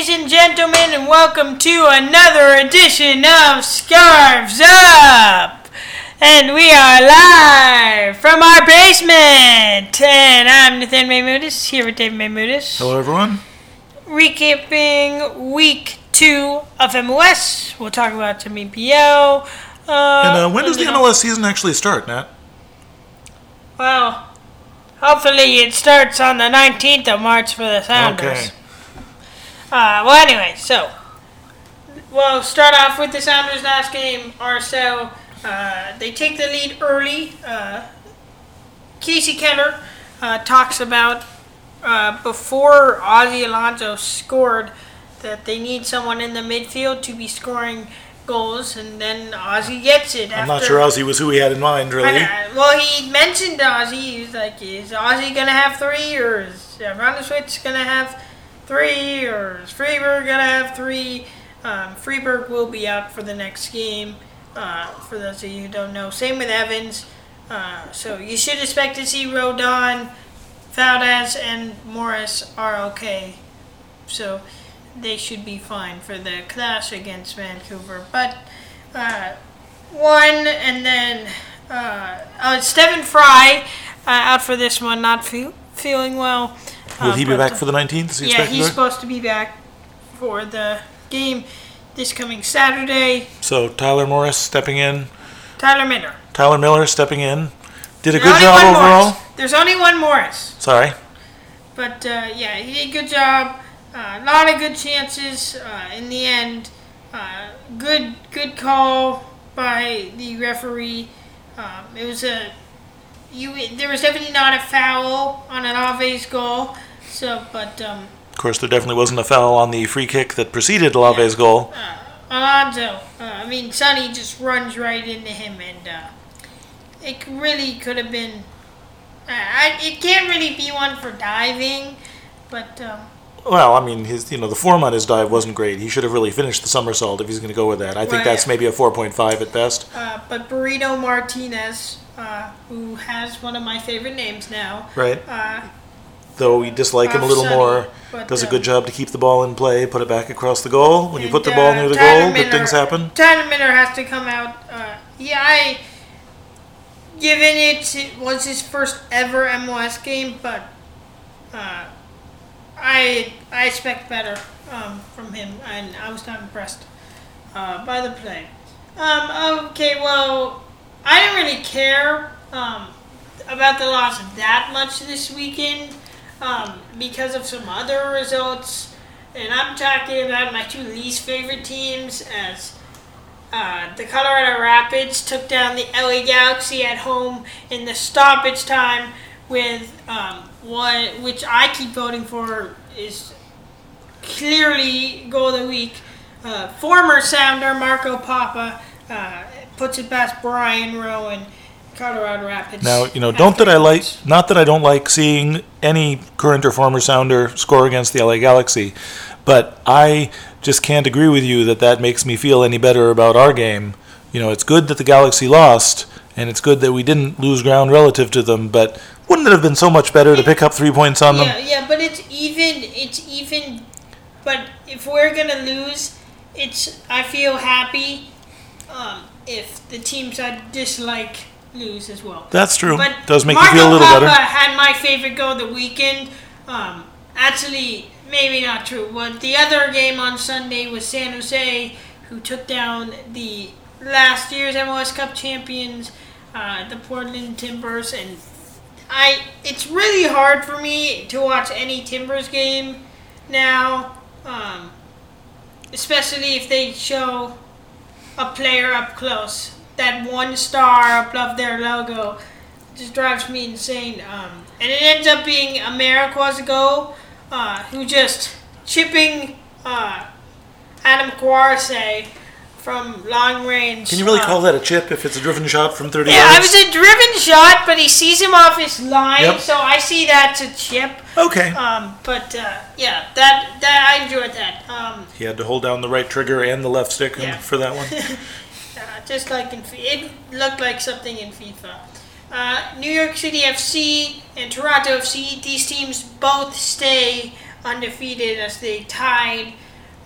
ladies and gentlemen, and welcome to another edition of Scarves Up. And we are live from our basement. And I'm Nathan Maymudis, here with Dave Maymudis. Hello, everyone. Recapping week two of MLS. We'll talk about some EPL. Uh, And uh, when does the MLS season actually start, Nat? Well, hopefully it starts on the 19th of March for the Sounders. Okay. Uh, well, anyway, so we'll start off with the Sounders' last game or so. Uh, they take the lead early. Uh, Kasey Keller uh, talks about uh, before Ozzy Alonso scored that they need someone in the midfield to be scoring goals, and then Ozzy gets it. I'm not sure Ozzy was who he had in mind, really. Well, he mentioned Ozzy. He was like, "Is Ozzy gonna have three, or is Ronaldwich gonna have three, or is Friberg gonna have three? Um, will be out for the next game. Uh, for those of you who don't know, same with Evans. Uh, so you should expect to see Rodon, Valdez, and Morris are okay. So they should be fine for the clash against Vancouver. But uh, one, and then uh, uh, Stefan Frei uh, out for this one, not feel, feeling well. Will Uh, he be back uh, for the 19th? Is he Yeah, expected he's supposed to be back for the game this coming Saturday. So Tyler Morris stepping in, Tyler Miller. Tyler Miller stepping in. Did a There's good only job one overall. Morris. There's only one Morris. Sorry. But uh, yeah, he did a good job. A lot of good chances uh, in the end. Uh, good good call by the referee. Um, it was a you. There was definitely not a foul on an Alves goal. So, but um, Of course, there definitely wasn't a foul on the free kick that preceded Lave's goal. Alonso, uh, I mean Sonny just runs right into him, and uh, it really could have been. Uh, I, it can't really be one for diving, but. Um, Well, I mean, his you know the form on his dive wasn't great. He should have really finished the somersault if he's going to go with that. I think Right. that's maybe a 4.5 at best. Uh, but Burrito Martinez, uh, who has one of my favorite names now, Right. uh, Though we dislike him a little more. Does a uh, good job to keep the ball in play, put it back across the goal. When you put the ball uh, near the Tyler goal, good things happen. Tyler Miller has to come out. Uh, yeah, I. Given it, it was his first ever MLS game, but uh, I I expect better um, from him, and I was not impressed uh, by the play. Um, okay, well, I didn't really care um, about the loss that much this weekend um, because of some other results, and I'm talking about my two least favorite teams as. Uh, the Colorado Rapids took down the LA Galaxy at home in the stoppage time with um, one which I keep voting for is clearly goal of the week. Uh, former Sounder Marco Pappa uh, puts it past Brian Rowan, Colorado Rapids. Now, you know, don't that I like, not that I don't like seeing any current or former Sounder score against the LA Galaxy, but I just can't agree with you that that makes me feel any better about our game. You know, it's good that the Galaxy lost, and it's good that we didn't lose ground relative to them, but wouldn't it have been so much better to pick up three points on them? Yeah, yeah, but it's even. It's even. But if we're gonna lose, it's. I feel happy um, if the teams I dislike lose as well. That's true. But Does make Marco you feel a little Pappa better. had my favorite goal the weekend. Um, actually, maybe not true. But the other game on Sunday was San Jose, who took down the last year's MLS Cup champions, uh, the Portland Timbers, and I. It's really hard for me to watch any Timbers game now, um, especially if they show a player up close. That one star above their logo just drives me insane. Um, and it ends up being Amarikwa's uh, who just chipping uh, Adam Kwarasey from long range. Can you really uh, call that a chip if it's a driven shot from 30 Yeah, yards? it was a driven shot, but he sees him off his line, Yep. so I see that's a chip. okay. Um, but uh, yeah, that that I enjoyed that. Um, he had to hold down the right trigger and the left stick Yeah. for that one. Just like in, it looked like something in FIFA. Uh, New York City FC and Toronto FC, these teams both stay undefeated as they tied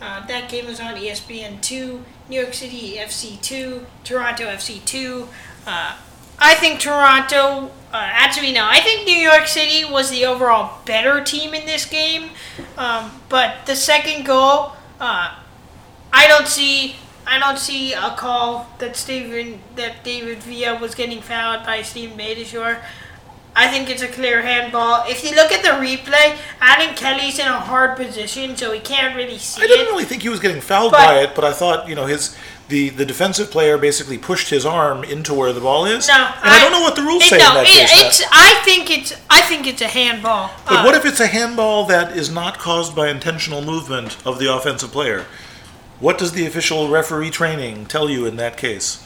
Uh, that game was on ESPN two. New York City FC two, Toronto FC two. Uh, I think Toronto. Uh, actually, no. I think New York City was the overall better team in this game. Um, but the second goal, uh, I don't see. I don't see a call that Steven that David Villa was getting fouled by Steven Beitashour. I think it's a clear handball. If you look at the replay, Adam Kelly's in a hard position, so he can't really see it. I didn't it. really think he was getting fouled But- by it, but I thought you know his the the defensive player basically pushed his arm into where the ball is. No, and I, don't know what the rules it- say no, in that it- case. It's. I think it's. I think it's a handball. But Uh, what if it's a handball that is not caused by intentional movement of the offensive player? What does the official referee training tell you in that case?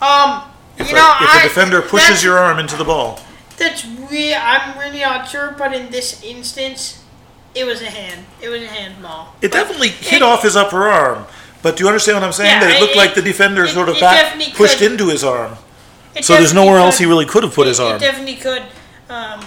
Um, If, you a, know, if I, a defender pushes your arm into the ball, That's really. I'm really not sure, but in this instance, it was a hand. It was a handball. it But definitely hit off his upper arm. But do you understand what I'm saying? Yeah, that it looked it- like the defender it- sort of back pushed could. into his arm. it So there's nowhere else he really could have put his arm. It definitely could um,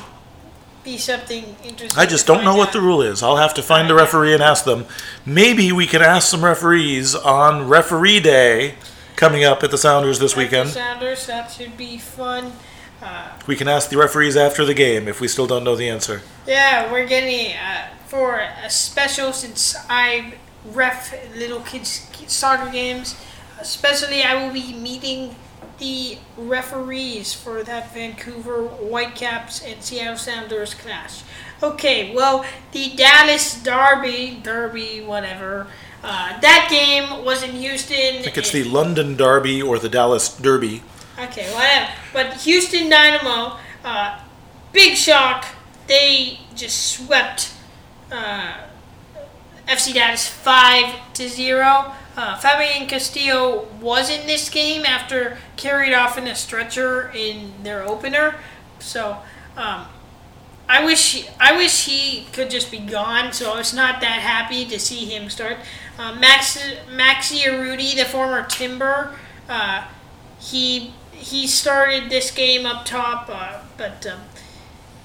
be something interesting. I just don't know find what the rule is. I'll have to find a referee and ask them. Maybe we can ask some referees on referee day coming up at the Sounders this At weekend. Sounders, that should be fun. Uh, We can ask the referees after the game if we still don't know the answer. Yeah, we're getting uh, for a special since I ref little kids soccer games. Especially, I will be meeting the referees for that Vancouver Whitecaps and Seattle Sounders clash. Okay, well, the Dallas Derby, Derby, whatever. Uh, that game was in Houston. I think it's the London Derby or the Dallas Derby. Okay, whatever. But Houston Dynamo, uh, big shock. They just swept uh, FC Dallas five to zero. Uh, Fabian Castillo was in this game after carried off in a stretcher in their opener. So um, I wish I wish he could just be gone. So I was not that happy to see him start. Uh, Max Maxi Urruti, the former Timber, uh, he he started this game up top, uh, but um,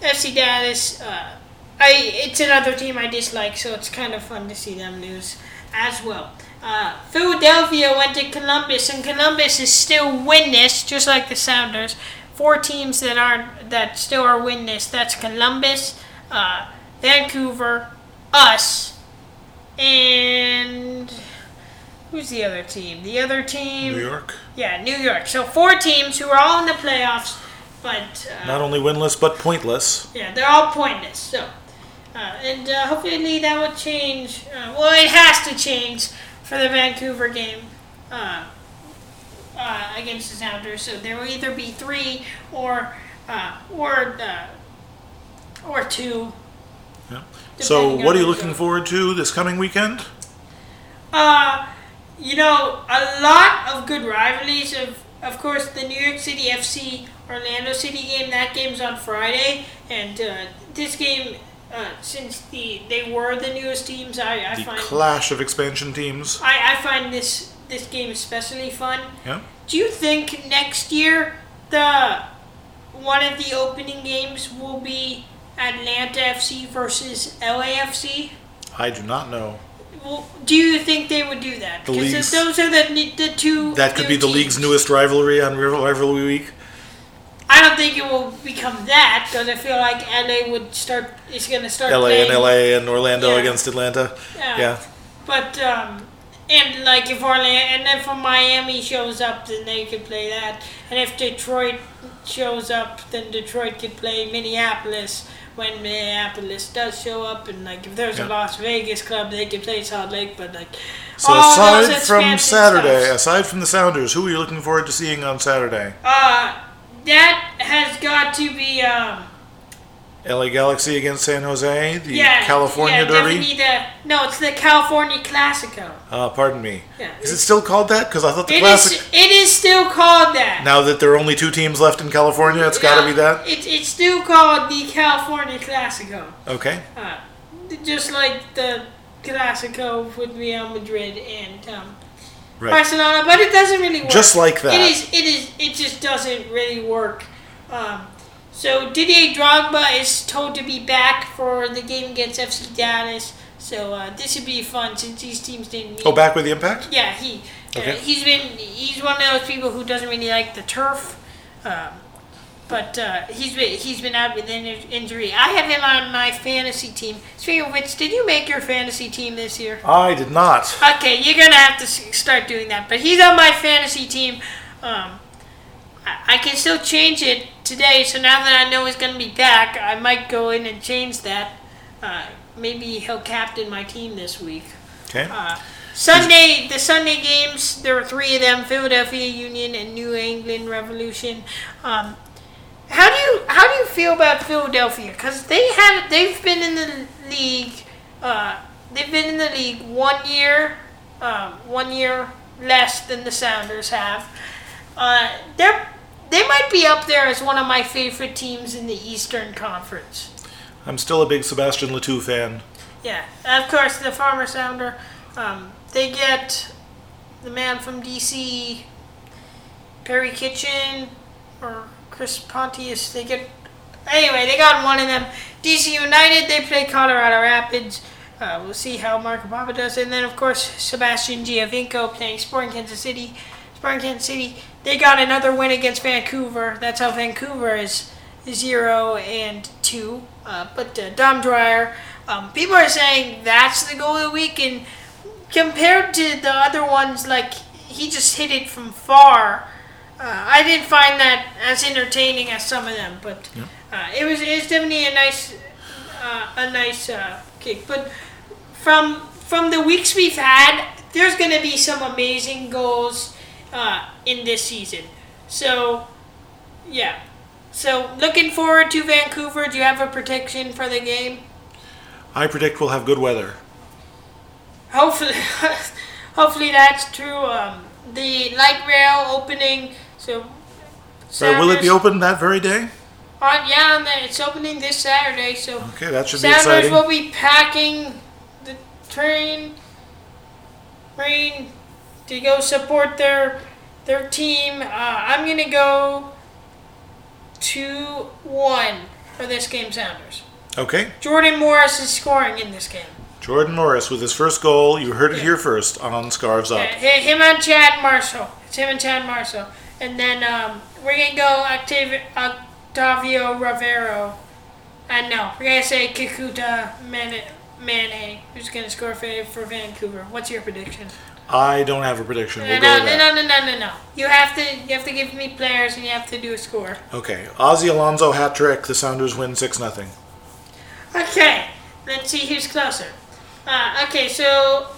FC Dallas, uh, I it's another team I dislike, so it's kind of fun to see them lose as well. Uh, Philadelphia went to Columbus, and Columbus is still winless, just like the Sounders. Four teams that aren't that still are winless. That's Columbus, uh, Vancouver, us, and who's the other team? The other team, New York. yeah, New York. So four teams who are all in the playoffs, but uh, Not only winless, but pointless. yeah, they're all pointless. So, uh, and uh, hopefully that will change. Uh, well, it has to change for the Vancouver game uh, uh, against the Sounders. So there will either be three or uh, or uh, or two. Yeah. So, what are you looking forward to this coming weekend? Uh, you know, a lot of good rivalries. Of of course, the New York City FC Orlando City game. That game's on Friday, and uh, this game, uh, since the they were the newest teams, I, I The find clash of expansion teams. I, I find this this game especially fun. Yeah. Do you think next year the one of the opening games will be Atlanta FC versus LAFC? I do not know. Well, do you think they would do that? The 'Cause league's- those are the the two. That could be the teams. league's newest rivalry on Rival- Rivalry Week. I don't think it will become that because I feel like LA would start. It's going to start. LA playing, and LA and Orlando Yeah. against Atlanta. Yeah. Yeah. But um, and like if Orlando and then if Miami shows up, then they could play that. And if Detroit shows up, then Detroit could play Minneapolis when Minneapolis does show up. And like if there's Yeah. a Las Vegas club, they could play Salt Lake. But like So aside from Saturday, stuffs- aside from the Sounders, who are you looking forward to seeing on Saturday? uh, that has got to be um. LA Galaxy against San Jose, the yeah, California yeah, Derby. the no, it's the California Classico. Uh, pardon me. Yeah, Is it still called that? Because I thought the It classic. is. It is still called that. Now that there are only two teams left in California, it's got to be that. It, it's still called the California Classico. Okay. Uh, just like the Classico with Real Madrid and um, Right. Barcelona, but it doesn't really work. Just like that. It is. It is. It just doesn't really work. Um, so Didier Drogba is told to be back for the game against FC Dallas. So uh, this would be fun since these teams didn't meet. Oh, back with the impact? Yeah, he uh, Okay. he's been he's one of those people who doesn't really like the turf, um, but uh, he's been he's been out with an injury. I have him on my fantasy team. Speaking of which, did you make your fantasy team this year? I did not. Okay, you're gonna have to start doing that. But he's on my fantasy team. Um, I, I can still change it today. So now that I know he's gonna be back, I might go in and change that. Uh, maybe he'll captain my team this week. Okay. Uh, Sunday, the Sunday games, there were three of them: Philadelphia Union and New England Revolution. Um, how do you how do you feel about Philadelphia? Because they had they've been in the league, uh, they've been in the league one year, um, one year less than the Sounders have. Uh, they're they might be up there as one of my favorite teams in the Eastern Conference. I'm still a big Sebastian Le Toux fan. Yeah, of course, the Farmer Sounder. Um, they get the man from DC, Perry Kitchen, or Chris Pontius. They get anyway. They got one of them. DC United. They play Colorado Rapids. Uh, we'll see how Marco Pappa does, and then of course Sebastian Giovinco playing Sporting Kansas City. Sporting Kansas City. They got another win against Vancouver. That's how Vancouver is zero and two. Uh, but uh, Dom Dwyer, um, people are saying that's the goal of the week, and compared to the other ones, like he just hit it from far. Uh, I didn't find that as entertaining as some of them, but uh, it was it was definitely a nice uh, a nice uh, kick. But from from the weeks we've had, there's going to be some amazing goals uh, in this season. So, yeah. So looking forward to Vancouver. Do you have a prediction for the game? I predict we'll have good weather. Hopefully, hopefully that's true. Um, the light rail opening. So. Will it be open that very day? Uh, yeah, then it's opening this Saturday. So Okay, that should be Sounders exciting. will be packing the train, train to go support their their team. Uh, I'm gonna go two one for this game, Sounders. Okay, Jordan Morris is scoring in this game. Jordan Morris with his first goal. You heard it here first on Scarves Up. hi- him and Chad Marshall. It's him and Chad Marshall. And then um, we're gonna go Octav- Octavio Rivero. And no, we're gonna say Kekuta Manneh, Manneh who's gonna score for, for Vancouver. What's your prediction? I don't have a prediction. No, We'll no, go no, that. no, no, no, no. You have to, you have to give me players, and you have to do a score. Okay, Ozzy Alonso hat trick. The Sounders win six nothing. Okay, let's see who's closer. Uh, okay, so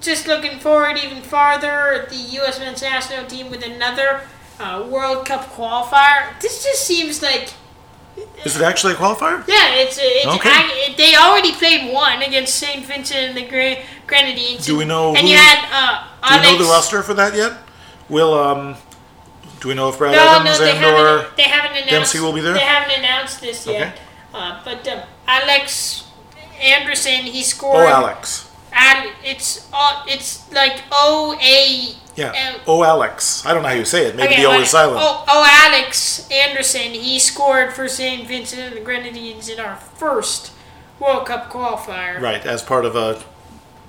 just looking forward even farther, the U.S. men's national team with another uh, World Cup qualifier. This just seems like, Is it actually a qualifier? yeah, it's it's Okay. they already played one against Saint Vincent and the Gra- Grenadines. Do we know And who- you had uh, Do we know the roster for that yet? Will um, do we know if Brad No, Evans no, they and haven't. or they haven't announced. Dempsey will be there? They haven't announced this yet. Okay. Uh, but um, Alex Anderson, he scored. oh. Alex? And it's uh, it's like O A. Yeah. Uh, oh Alex. I don't know how you say it. Maybe okay, the O is silent. Oh, oh, Alex Anderson. He scored for St. Vincent and the Grenadines in our first World Cup qualifier. Right, as part of a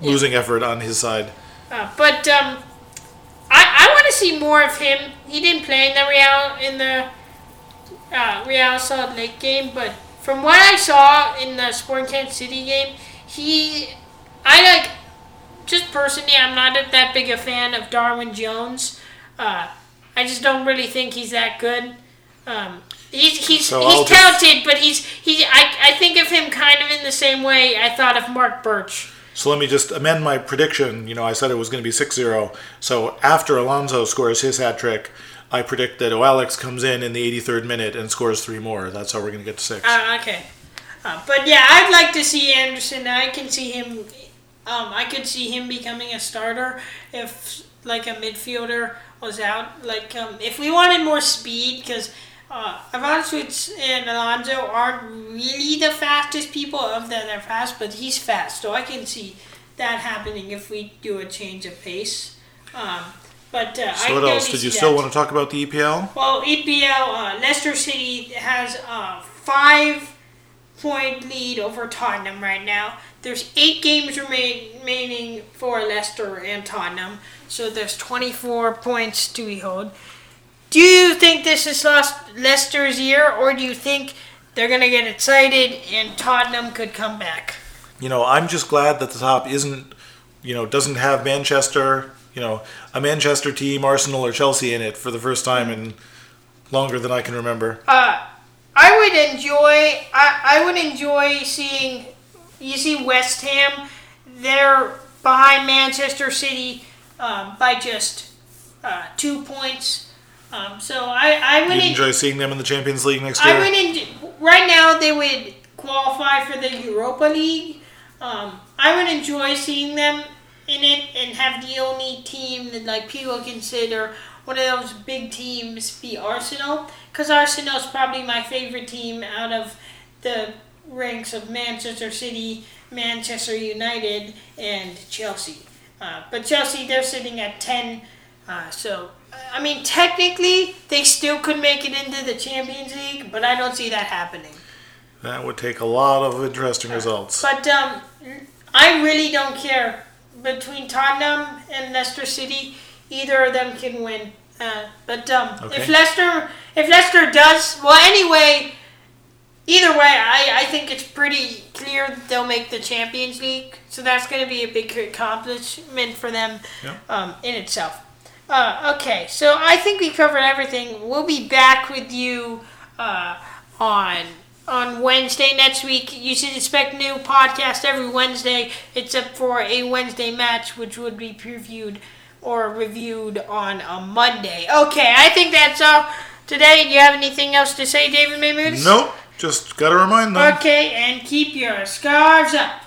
losing effort on his side. Uh, but um, I I want to see more of him. He didn't play in the Real in the uh, Real Salt Lake game, but from what I saw in the Sporting Kansas City game, he I like just personally I'm not that big a fan of Darwin Jones. Uh, I just don't really think he's that good. Um, he's he's So he's just- talented, but he's he I, I think of him kind of in the same way I thought of Marc Burch. So let me just amend my prediction. You know, I said it was going to be 6-0. So after Alonso scores his hat trick, I predict that O'Alex comes in in the 83rd minute and scores three more. That's how we're going to get to six. Uh, okay. Uh, but yeah, I'd like to see Anderson. I can see him. Um, I could see him becoming a starter if like a midfielder was out. Like um, if we wanted more speed, because uh, Ivanovic and Alonso aren't really the fastest people of that they're fast, but he's fast, so I can see that happening if we do a change of pace. Um, but uh, I so can what else? Did you see still that. want to talk about the EPL? Well, EPL, uh, Leicester City has a five point lead over Tottenham right now. There's eight games remain, remaining for Leicester and Tottenham, so there's 24 points to be hold. Do you think this is lost Leicester's year, or do you think they're gonna get excited and Tottenham could come back? You know, I'm just glad that the top isn't, you know, doesn't have Manchester, you know, a Manchester team, Arsenal, or Chelsea in it for the first time in longer than I can remember. Uh, would enjoy. I, I would enjoy seeing. You see, West Ham, they're behind Manchester City um, by just uh, two points. Um, so I, I would en- enjoy seeing them in the Champions League next year? I would en- right now they would qualify for the Europa League. Um, I would enjoy seeing them in it and have the only team that like people consider one of those big teams be Arsenal because Arsenal is probably my favorite team out of the ranks of Manchester City, Manchester United, and Chelsea. Uh, but Chelsea, they're sitting at ten. Uh, so, I mean, technically, they still could make it into the Champions League, but I don't see that happening. That would take a lot of interesting results. But um, I really don't care between Tottenham and Leicester City. Either of them can win. Uh, but um, if Okay. Leicester, if Leicester does well, anyway. Either way, I, I think it's pretty clear that they'll make the Champions League. So that's going to be a big accomplishment for them Yeah. um, in itself. Uh, okay, so I think we covered everything. We'll be back with you uh, on on Wednesday next week. You should expect new podcast every Wednesday, except for a Wednesday match, which would be previewed or reviewed on a Monday. Okay, I think that's all today. Do you have anything else to say, David Maymood? Nope, just gotta remind them. Okay, and keep your scarves up.